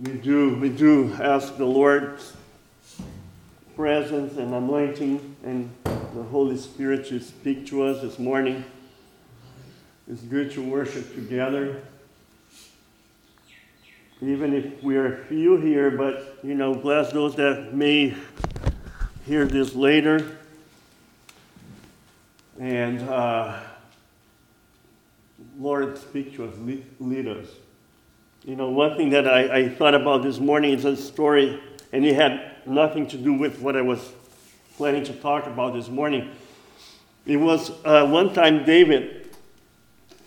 We do, we do ask the Lord's presence and anointing and the Holy Spirit to speak to us this morning. It's good to worship together. Even if we are few here, but you know, bless those that may hear this later. And uh, Lord, speak to us, lead, lead us. You know, one thing that I, I thought about this morning is a story, and it had nothing to do with what I was planning to talk about this morning. It was uh, one time David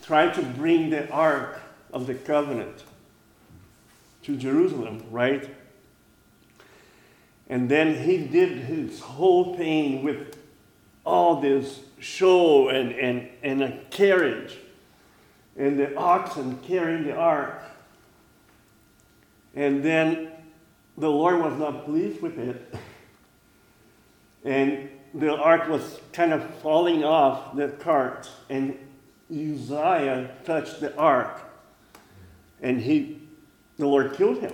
tried to bring the Ark of the Covenant to Jerusalem, right? And then he did his whole thing with all this show and, and, and a carriage and the oxen carrying the ark. And then the Lord was not pleased with it. And the ark was kind of falling off the cart. And Uzziah touched the ark. And he, the Lord killed him.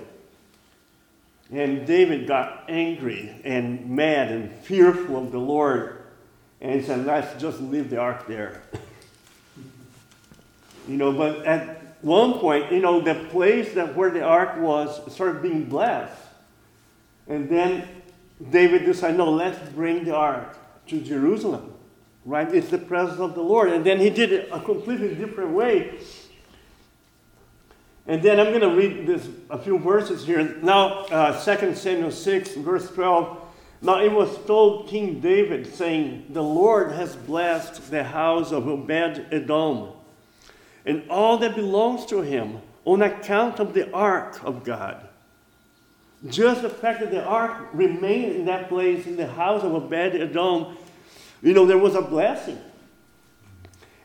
And David got angry and mad and fearful of the Lord. And he said, Let's just leave the ark there. you know, but at one point, you know, the place that where the ark was started being blessed. And then David decided, no, let's bring the ark to Jerusalem. Right? It's the presence of the Lord. And then he did it a completely different way. And then I'm going to read this a few verses here. Now, uh, 2 Samuel 6, verse 12. Now it was told King David, saying, The Lord has blessed the house of Obed Edom and all that belongs to him on account of the ark of God. Just the fact that the ark remained in that place in the house of Obed Edom, you know, there was a blessing.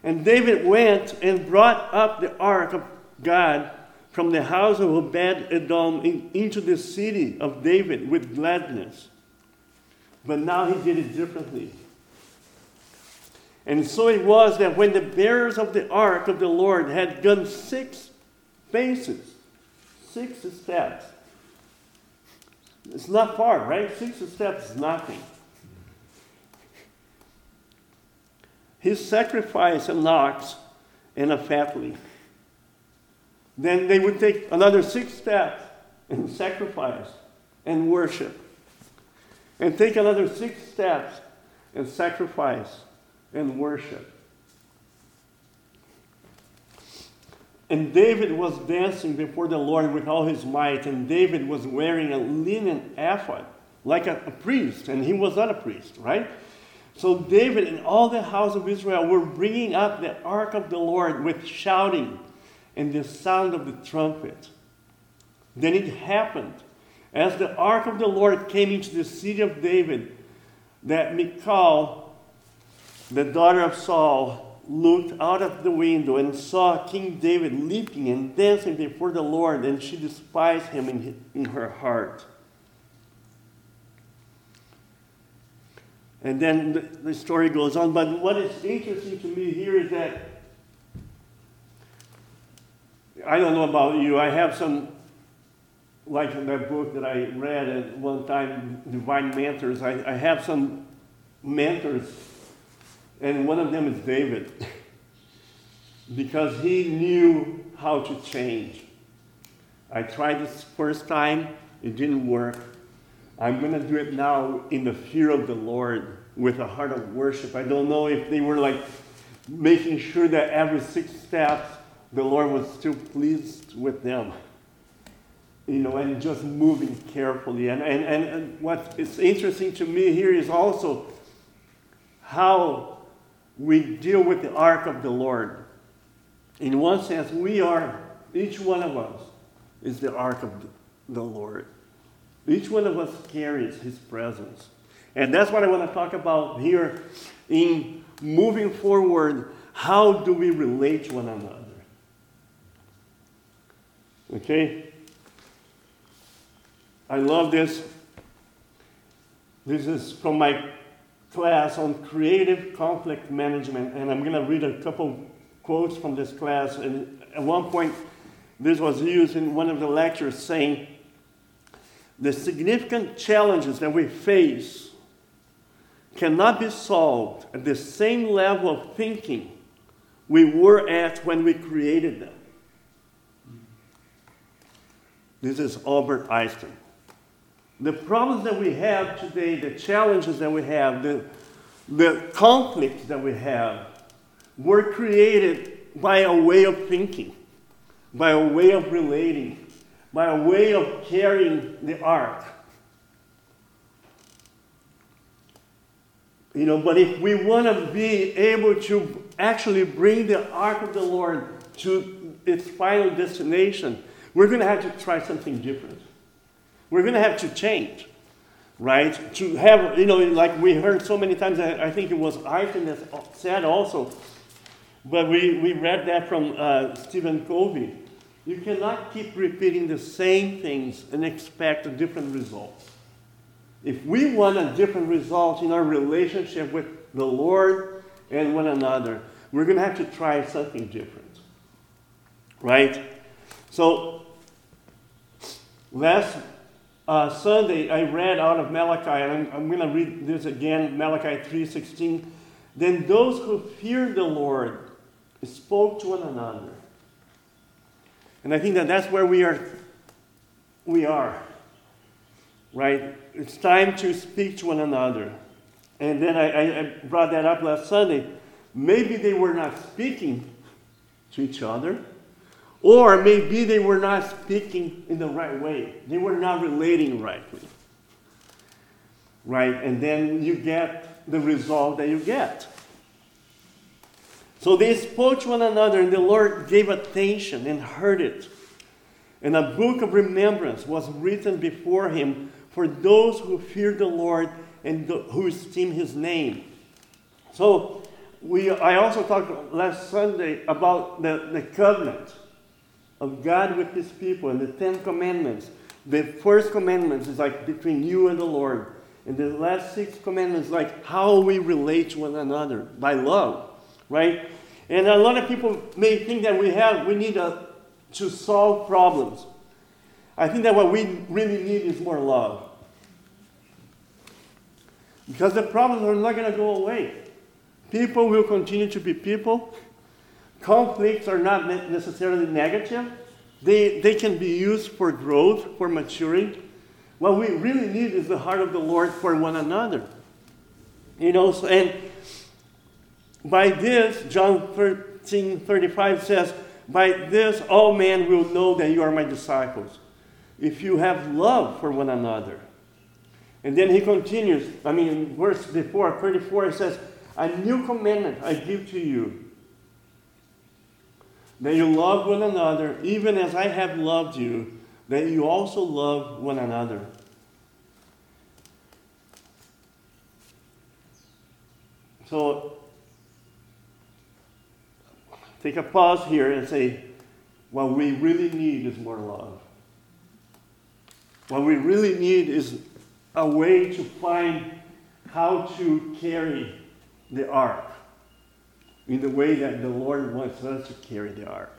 And David went and brought up the ark of God from the house of Obed Edom in, into the city of David with gladness. But now he did it differently. And so it was that when the bearers of the ark of the Lord had gone six paces, six steps, it's not far, right? Six steps is nothing. He sacrificed an ox and a fatling. Then they would take another six steps and sacrifice and worship. And take another six steps and sacrifice and worship. And David was dancing before the Lord with all his might, and David was wearing a linen ephod, like a, a, priest, and he was not a priest, right? So David and all the house of Israel were bringing up the ark of the Lord with shouting and the sound of the trumpet. Then it happened, as the ark of the Lord came into the city of David, that Michal, the daughter of Saul looked out of the window and saw King David leaping and dancing before the Lord, and she despised him in, her heart. And then the, the story goes on. But what is interesting to me here is that I don't know about you, I have some, like in that book that I read at one time, Divine Mentors, I, I have some mentors and one of them is David, because he knew how to change. I tried this first time, it didn't work. I'm going to do it now in the fear of the Lord with a heart of worship. I don't know if they were like making sure that every six steps the Lord was still pleased with them. You know, and just moving carefully. And, and, and what is interesting to me here is also how we deal with the ark of the Lord. In one sense, we are, each one of us is the ark of the Lord. Each one of us carries his presence. And that's what I want to talk about here in moving forward. How do we relate to one another? Okay? I love this. This is from my class on creative conflict management, and I'm going to read a couple quotes from this class. And at one point, this was used in one of the lectures saying, the significant challenges that we face cannot be solved at the same level of thinking we were at when we created them. This is Albert Einstein. The problems that we have today, the challenges that we have, the, the conflicts that we have, were created by a way of thinking, by a way of relating, by a way of carrying the ark. You know, but if we want to be able to actually bring the ark of the Lord to its final destination, we're going to have to try something different. We're going to have to change, right? To have, you know, like we heard so many times, I think it was Einstein that said also, but we, we read that from uh, Stephen Covey. You cannot keep repeating the same things and expect different results. If we want a different result in our relationship with the Lord and one another, we're going to have to try something different. Right? So, last uh, Sunday I read out of Malachi, and I'm, I'm going to read this again, Malachi 3.16. Then those who feared the Lord spoke to one another. And I think that that's where we are. We are. Right? It's time to speak to one another. And then I, I brought that up last Sunday. Maybe they were not speaking to each other, or maybe they were not speaking in the right way. They were not relating rightly. Right? And then you get the result that you get. So they spoke to one another, and the Lord gave attention and heard it. And a book of remembrance was written before him for those who fear the Lord and who esteem his name. So we, I also talked last Sunday about the, the covenant of God with his people and the Ten Commandments. The first commandment is like between you and the Lord. And the last six commandments, like how we relate to one another by love right? And a lot of people may think that we have we need a, to solve problems. I think that what we really need is more love. Because the problems are not going to go away. People will continue to be people. Conflicts are not necessarily negative. They, they can be used for growth, for maturing. What we really need is the heart of the Lord for one another. You know, so, and by this, John 13 35 says, By this all men will know that you are my disciples, if you have love for one another. And then he continues, I mean, verse before, 34, it says, A new commandment I give to you, that you love one another, even as I have loved you, that you also love one another. So take a pause here and say, what we really need is more love. What we really need is a way to find how to carry the ark in the way that the Lord wants us to carry the ark.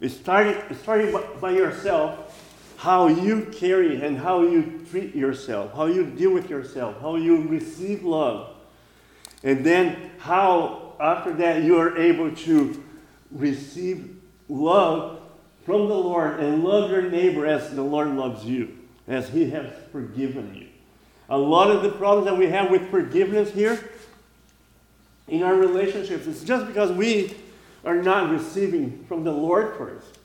It started, it started by yourself, how you carry and how you treat yourself, how you deal with yourself, how you receive love. And then how, after that, you are able to receive love from the Lord and love your neighbor as the Lord loves you, as He has forgiven you. A lot of the problems that we have with forgiveness here in our relationships is just because we are not receiving from the Lord first.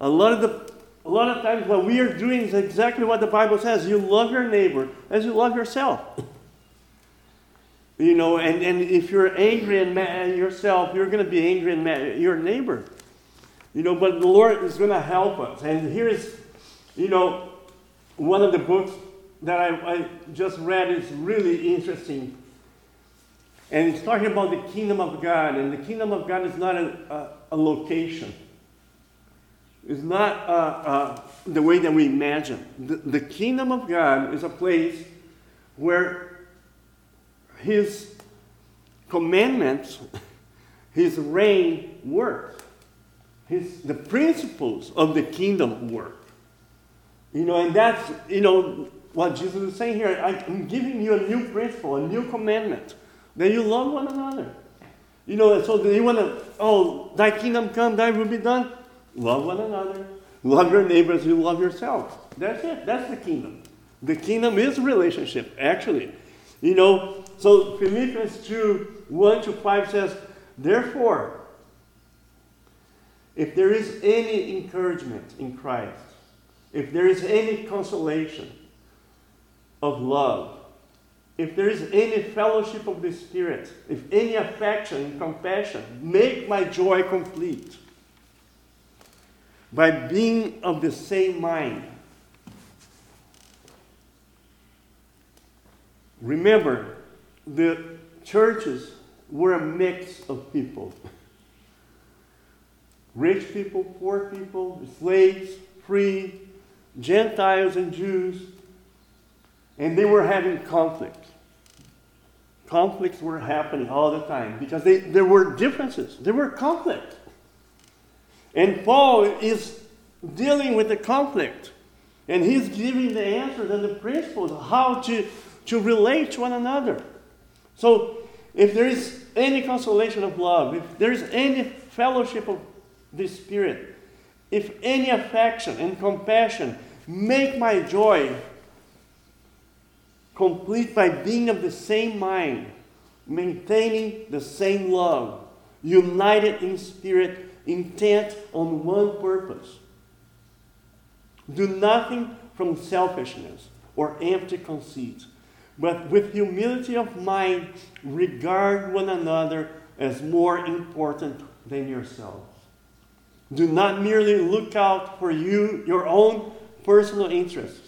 A lot of the a lot of times what we are doing is exactly what the Bible says. You love your neighbor as you love yourself. You know, and, and if you're angry and mad yourself, you're going to be angry and mad at your neighbor. You know, but the Lord is going to help us. And here's, you know, one of the books that I, I just read is really interesting. And it's talking about the kingdom of God. And the kingdom of God is not a, a, a location, it's not uh, uh, the way that we imagine. The, the kingdom of God is a place where his commandments, his reign work. His, the principles of the kingdom work. You know, and that's, you know, what Jesus is saying here. I'm giving you a new principle, a new commandment, that you love one another. You know, so you want to, oh, thy kingdom come, thy will be done. Love one another. Love your neighbors, you love yourself. That's it. That's the kingdom. The kingdom is relationship, actually. You know, so Philippians 2 1 to 5 says, Therefore, if there is any encouragement in Christ, if there is any consolation of love, if there is any fellowship of the Spirit, if any affection and compassion, make my joy complete by being of the same mind. Remember, the churches were a mix of people rich people, poor people, slaves, free, Gentiles, and Jews. And they were having conflicts. Conflicts were happening all the time because they, there were differences, there were conflicts. And Paul is dealing with the conflict. And he's giving the answers and the principles how to, to relate to one another. So, if there is any consolation of love, if there is any fellowship of the Spirit, if any affection and compassion, make my joy complete by being of the same mind, maintaining the same love, united in spirit, intent on one purpose. Do nothing from selfishness or empty conceit but with humility of mind, regard one another as more important than yourselves. Do not merely look out for you, your own personal interests,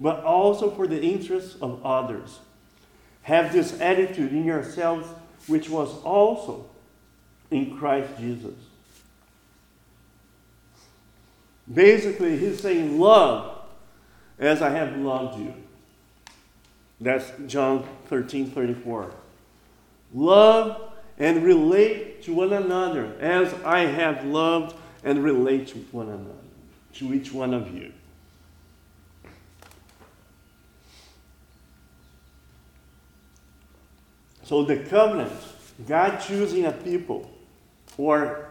but also for the interests of others. Have this attitude in yourselves, which was also in Christ Jesus. Basically, he's saying, Love as I have loved you. That's John 13 34. Love and relate to one another as I have loved and relate to one another, to each one of you. So the covenant, God choosing a people or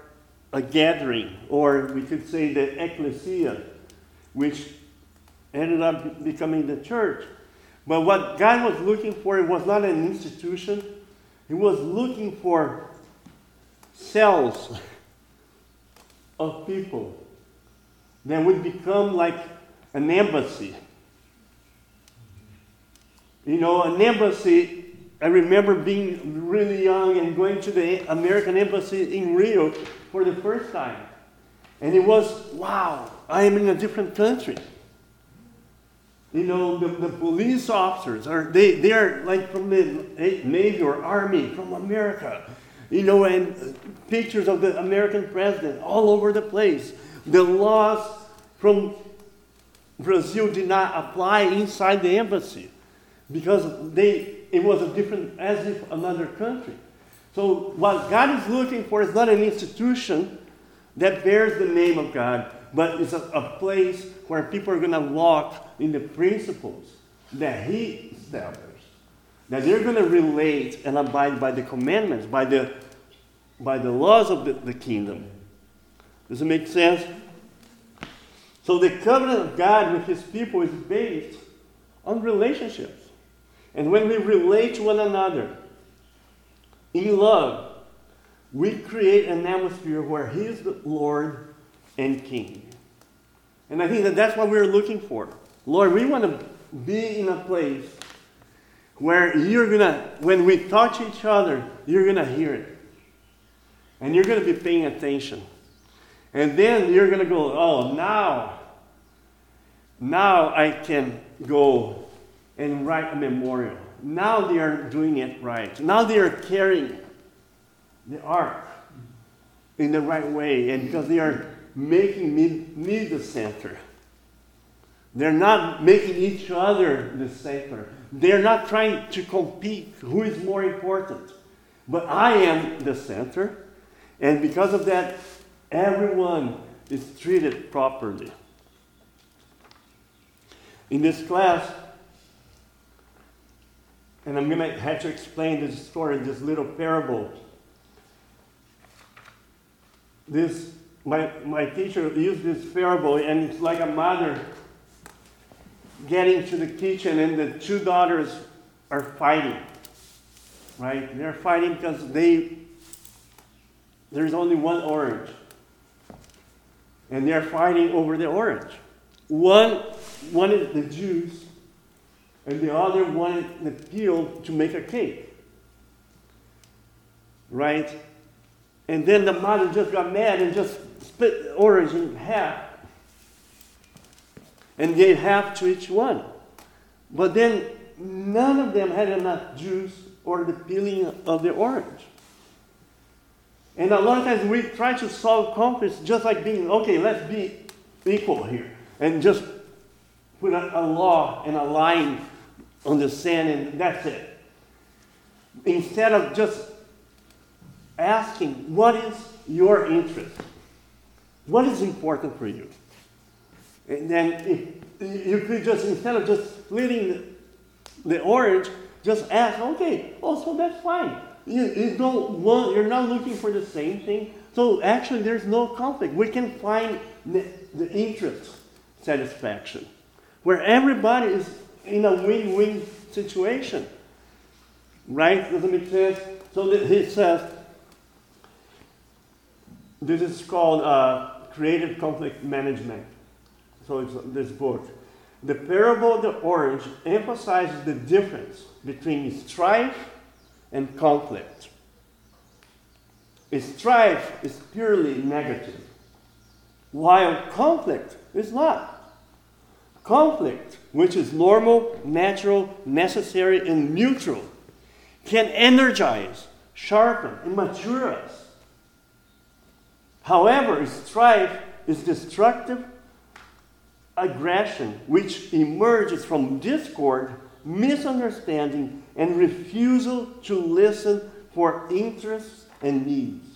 a gathering, or we could say the ecclesia, which ended up becoming the church, but what God was looking for it was not an institution, He was looking for cells of people that would become like an embassy. You know, an embassy, I remember being really young and going to the American embassy in Rio for the first time. And it was, wow, I am in a different country. You know, the, the police officers are they they are like from the Navy or Army from America. You know, and pictures of the American president all over the place. The laws from Brazil did not apply inside the embassy because they it was a different as if another country. So what God is looking for is not an institution that bears the name of God, but it's a, a place where people are going to walk in the principles that He established. That they're going to relate and abide by the commandments, by the, by the laws of the, the kingdom. Does it make sense? So the covenant of God with His people is based on relationships. And when we relate to one another in love, we create an atmosphere where He is the Lord and King. And I think that that's what we're looking for. Lord, we want to be in a place where you're going to, when we touch each other, you're going to hear it. And you're going to be paying attention. And then you're going to go, oh, now, now I can go and write a memorial. Now they are doing it right. Now they are carrying the ark in the right way. And because they are making me, me the center. They're not making each other the center. They're not trying to compete who is more important. But I am the center. And because of that, everyone is treated properly. In this class, and I'm going to have to explain this story, this little parable. This, my, my teacher used this parable, and it's like a mother getting to the kitchen, and the two daughters are fighting. Right? They're fighting because they there's only one orange. And they're fighting over the orange. One one is the juice, and the other wanted the peel to make a cake. Right? And then the mother just got mad and just split the orange in half. And gave half to each one. But then none of them had enough juice or the peeling of the orange. And a lot of times we try to solve conflicts just like being, okay, let's be equal here. And just put a, a law and a line and that's it. Instead of just asking, what is your interest? What is important for you? And then you could just, instead of just splitting the, the orange, just ask, okay, oh, so that's fine. You, you don't want, you're not looking for the same thing. So actually, there's no conflict. We can find the, the interest satisfaction where everybody is in a win win situation. Right? Does it make sense? So he says, this is called uh, creative conflict management. So it's this book. The parable of the orange emphasizes the difference between strife and conflict. Strife is purely negative, while conflict is not. Conflict, which is normal, natural, necessary, and neutral, can energize, sharpen, and mature us. However, strife is destructive aggression which emerges from discord, misunderstanding, and refusal to listen for interests and needs.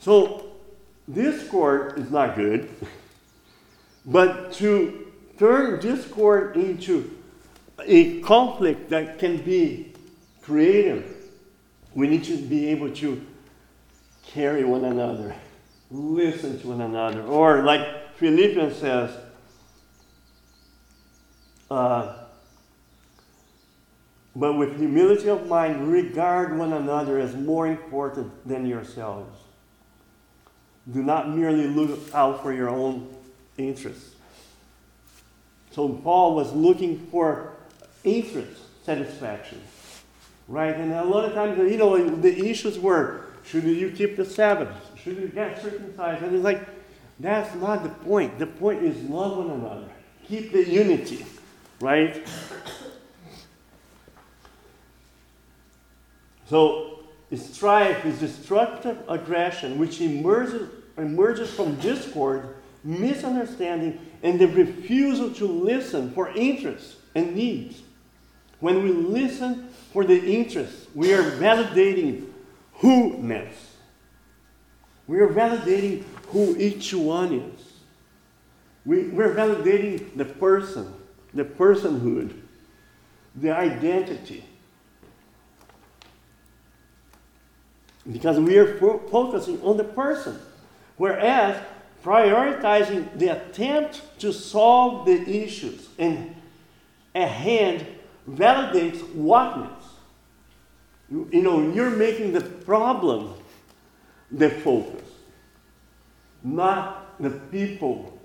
So, discord is not good, but to turn discord into a conflict that can be creative, we need to be able to carry one another, listen to one another, or like Philippians says, uh, but with humility of mind, regard one another as more important than yourselves. Do not merely look out for your own interests. So Paul was looking for interest satisfaction, right? And a lot of times, you know, the issues were: should you keep the Sabbath? Should you get circumcised? And it's like that's not the point. The point is love one another, keep the unity right? So, strife is destructive aggression which emerges, emerges from discord, misunderstanding, and the refusal to listen for interests and needs. When we listen for the interests, we are validating who-ness. We are validating who each one is. We, we're validating the person the personhood, the identity. Because we are fo- focusing on the person. Whereas prioritizing the attempt to solve the issues and at hand validates whatness. You, you know, you're making the problem the focus, not the people,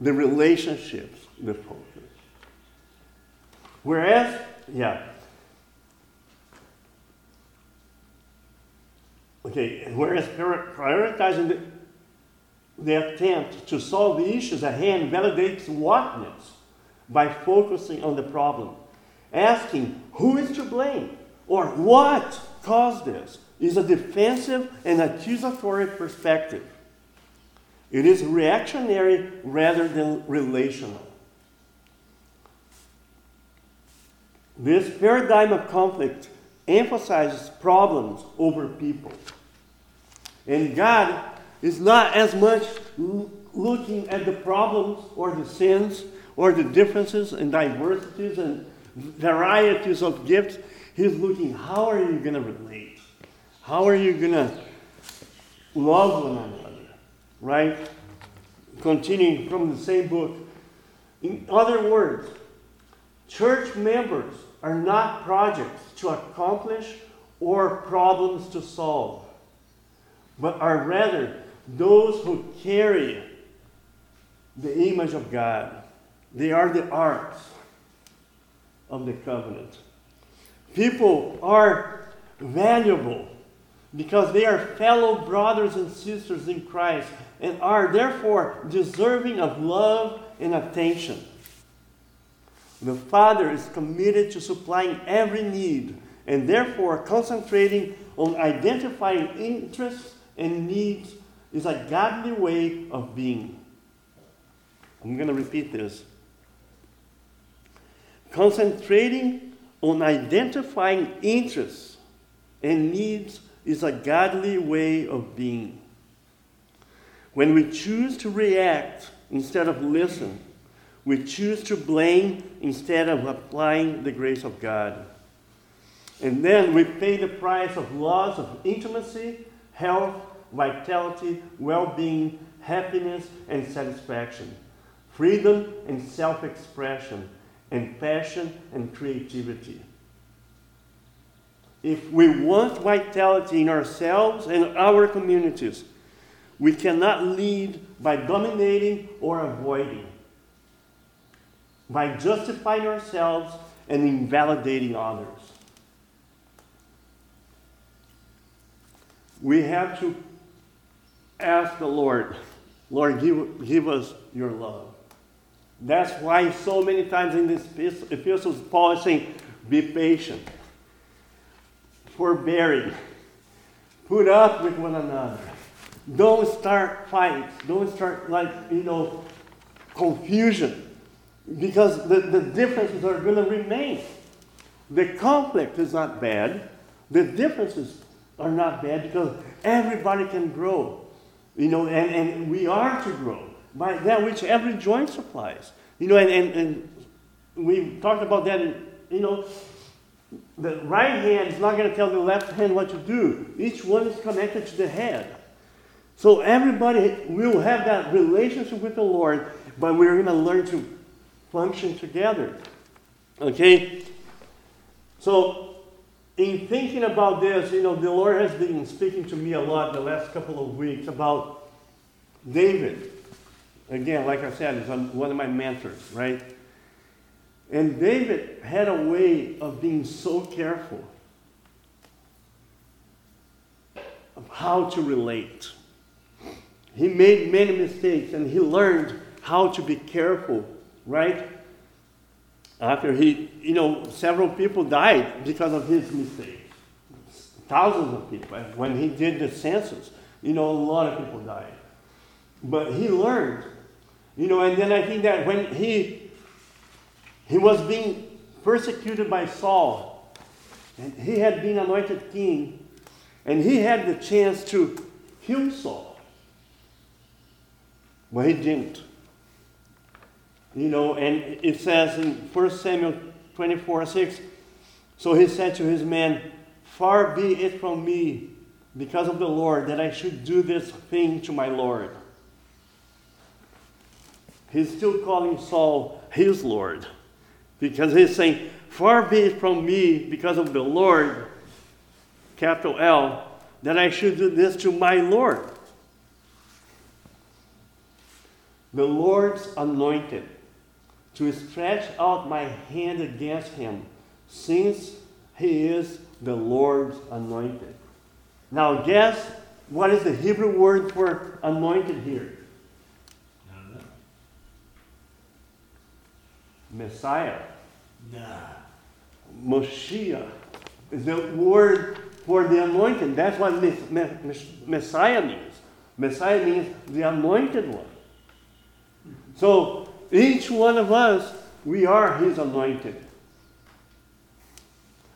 the relationships the focus. Whereas, yeah. Okay, whereas prioritizing the, the attempt to solve the issues at hand validates whatness by focusing on the problem. Asking who is to blame or what caused this is a defensive and accusatory perspective. It is reactionary rather than relational. This paradigm of conflict emphasizes problems over people. And God is not as much looking at the problems or the sins or the differences and diversities and varieties of gifts. He's looking, how are you going to relate? How are you going to love one another? Right? Continuing from the same book. In other words, church members are not projects to accomplish or problems to solve, but are rather those who carry the image of God. They are the arks of the covenant. People are valuable because they are fellow brothers and sisters in Christ and are therefore deserving of love and attention. The Father is committed to supplying every need and therefore concentrating on identifying interests and needs is a godly way of being. I'm going to repeat this. Concentrating on identifying interests and needs is a godly way of being. When we choose to react instead of listen, we choose to blame instead of applying the grace of God. And then we pay the price of loss of intimacy, health, vitality, well being, happiness, and satisfaction, freedom and self expression, and passion and creativity. If we want vitality in ourselves and our communities, we cannot lead by dominating or avoiding, by justifying ourselves and invalidating others. We have to ask the Lord, Lord, give, give us your love. That's why so many times in this epistles, Paul is saying, be patient, forbearing, put up with one another. Don't start fights. Don't start, like, you know, confusion. Because the, the differences are going to remain. The conflict is not bad. The differences are not bad because everybody can grow. You know, and, and we are to grow by that which every joint supplies. You know, and, and, and we talked about that, in, you know, the right hand is not going to tell the left hand what to do. Each one is connected to the head. So everybody will have that relationship with the Lord, but we're going to learn to function together. Okay? So, in thinking about this, you know, the Lord has been speaking to me a lot the last couple of weeks about David. Again, like I said, he's one of my mentors, right? And David had a way of being so careful of how to relate. He made many mistakes and he learned how to be careful, right? After he, you know, several people died because of his mistakes. Thousands of people. When he did the census, you know, a lot of people died. But he learned, you know, and then I think that when he he was being persecuted by Saul, and he had been anointed king, and he had the chance to kill Saul. But he didn't. You know, and it says in 1 Samuel 24 6, so he said to his men, Far be it from me, because of the Lord, that I should do this thing to my Lord. He's still calling Saul his Lord because he's saying, Far be it from me, because of the Lord, capital L, that I should do this to my Lord. The Lord's anointed, to stretch out my hand against him, since he is the Lord's anointed. Now, guess what is the Hebrew word for anointed here? Messiah. Nah. Moshiach is the word for the anointed. That's what Messiah means. Messiah means the anointed one. So each one of us, we are his anointed.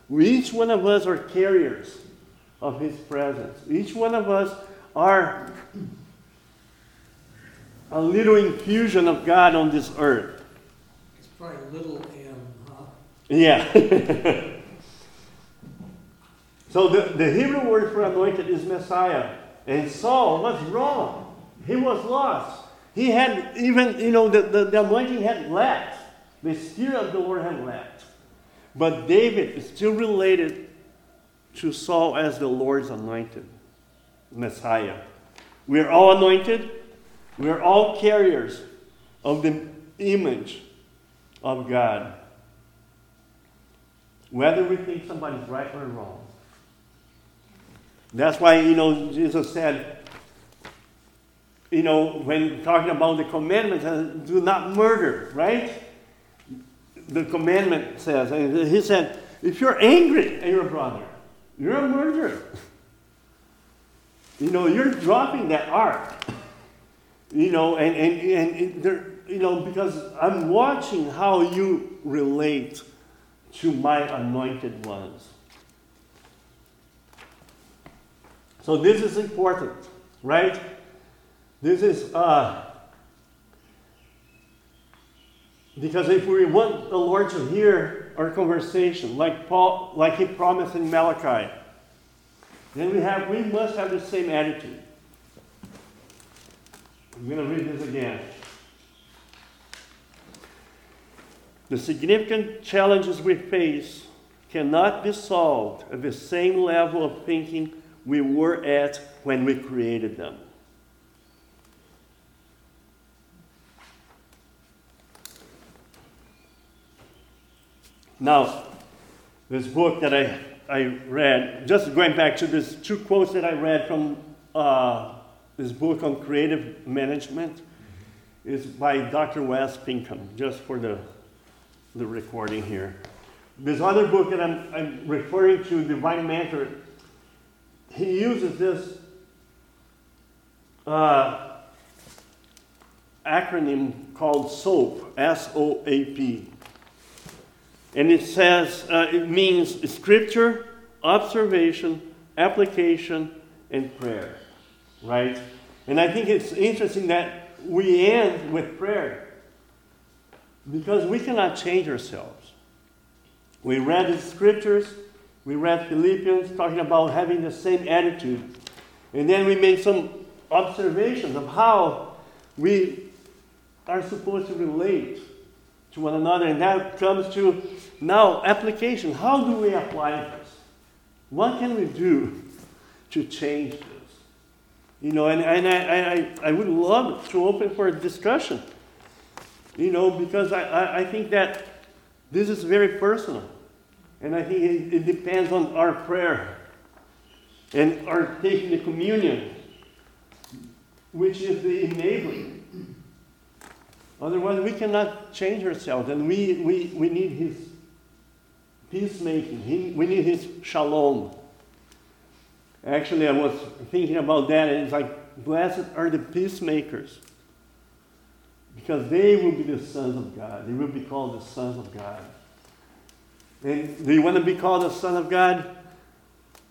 We, each one of us are carriers of his presence. Each one of us are a little infusion of God on this earth. It's probably little m, huh? Yeah. so the, the Hebrew word for anointed is Messiah. And Saul was wrong. He was lost. He had even, you know, the, the, the anointing had left. The Spirit of the Lord had left. But David is still related to Saul as the Lord's anointed Messiah. We're all anointed. We're all carriers of the image of God. Whether we think somebody's right or wrong. That's why, you know, Jesus said, you know, when talking about the commandments, uh, do not murder, right? The commandment says, he said, if you're angry at your brother, you're a murderer. You know, you're dropping that ark. You know, and, and, and there, you know, because I'm watching how you relate to my anointed ones. So this is important, right? This is uh, because if we want the Lord to hear our conversation, like Paul, like he promised in Malachi, then we have we must have the same attitude. I'm going to read this again. The significant challenges we face cannot be solved at the same level of thinking we were at when we created them. Now, this book that I, I read, just going back to these two quotes that I read from uh, this book on creative management, is by Dr. Wes Pinkham, just for the, the recording here. This other book that I'm, I'm referring to, Divine Mentor, he uses this uh, acronym called SOAP, S O A P. And it says, uh, it means scripture, observation, application, and prayer, right? And I think it's interesting that we end with prayer because we cannot change ourselves. We read the scriptures, we read Philippians talking about having the same attitude, and then we made some observations of how we are supposed to relate to one another, and that comes to now application. How do we apply this? What can we do to change this? You know, and, and I, I, I would love to open for a discussion. You know, because I, I, I think that this is very personal. And I think it, it depends on our prayer and our taking the communion, which is the enabling. Otherwise, we cannot change ourselves, and we, we, we need His peacemaking. He, we need His shalom. Actually, I was thinking about that, and it's like, blessed are the peacemakers, because they will be the sons of God. They will be called the sons of God. And do you want to be called a son of God?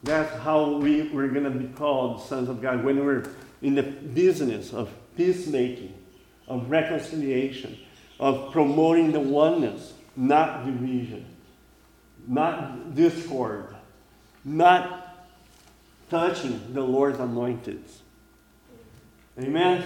That's how we, we're going to be called sons of God when we're in the business of peacemaking of reconciliation, of promoting the oneness, not division, not discord, not touching the Lord's anointed. Amen?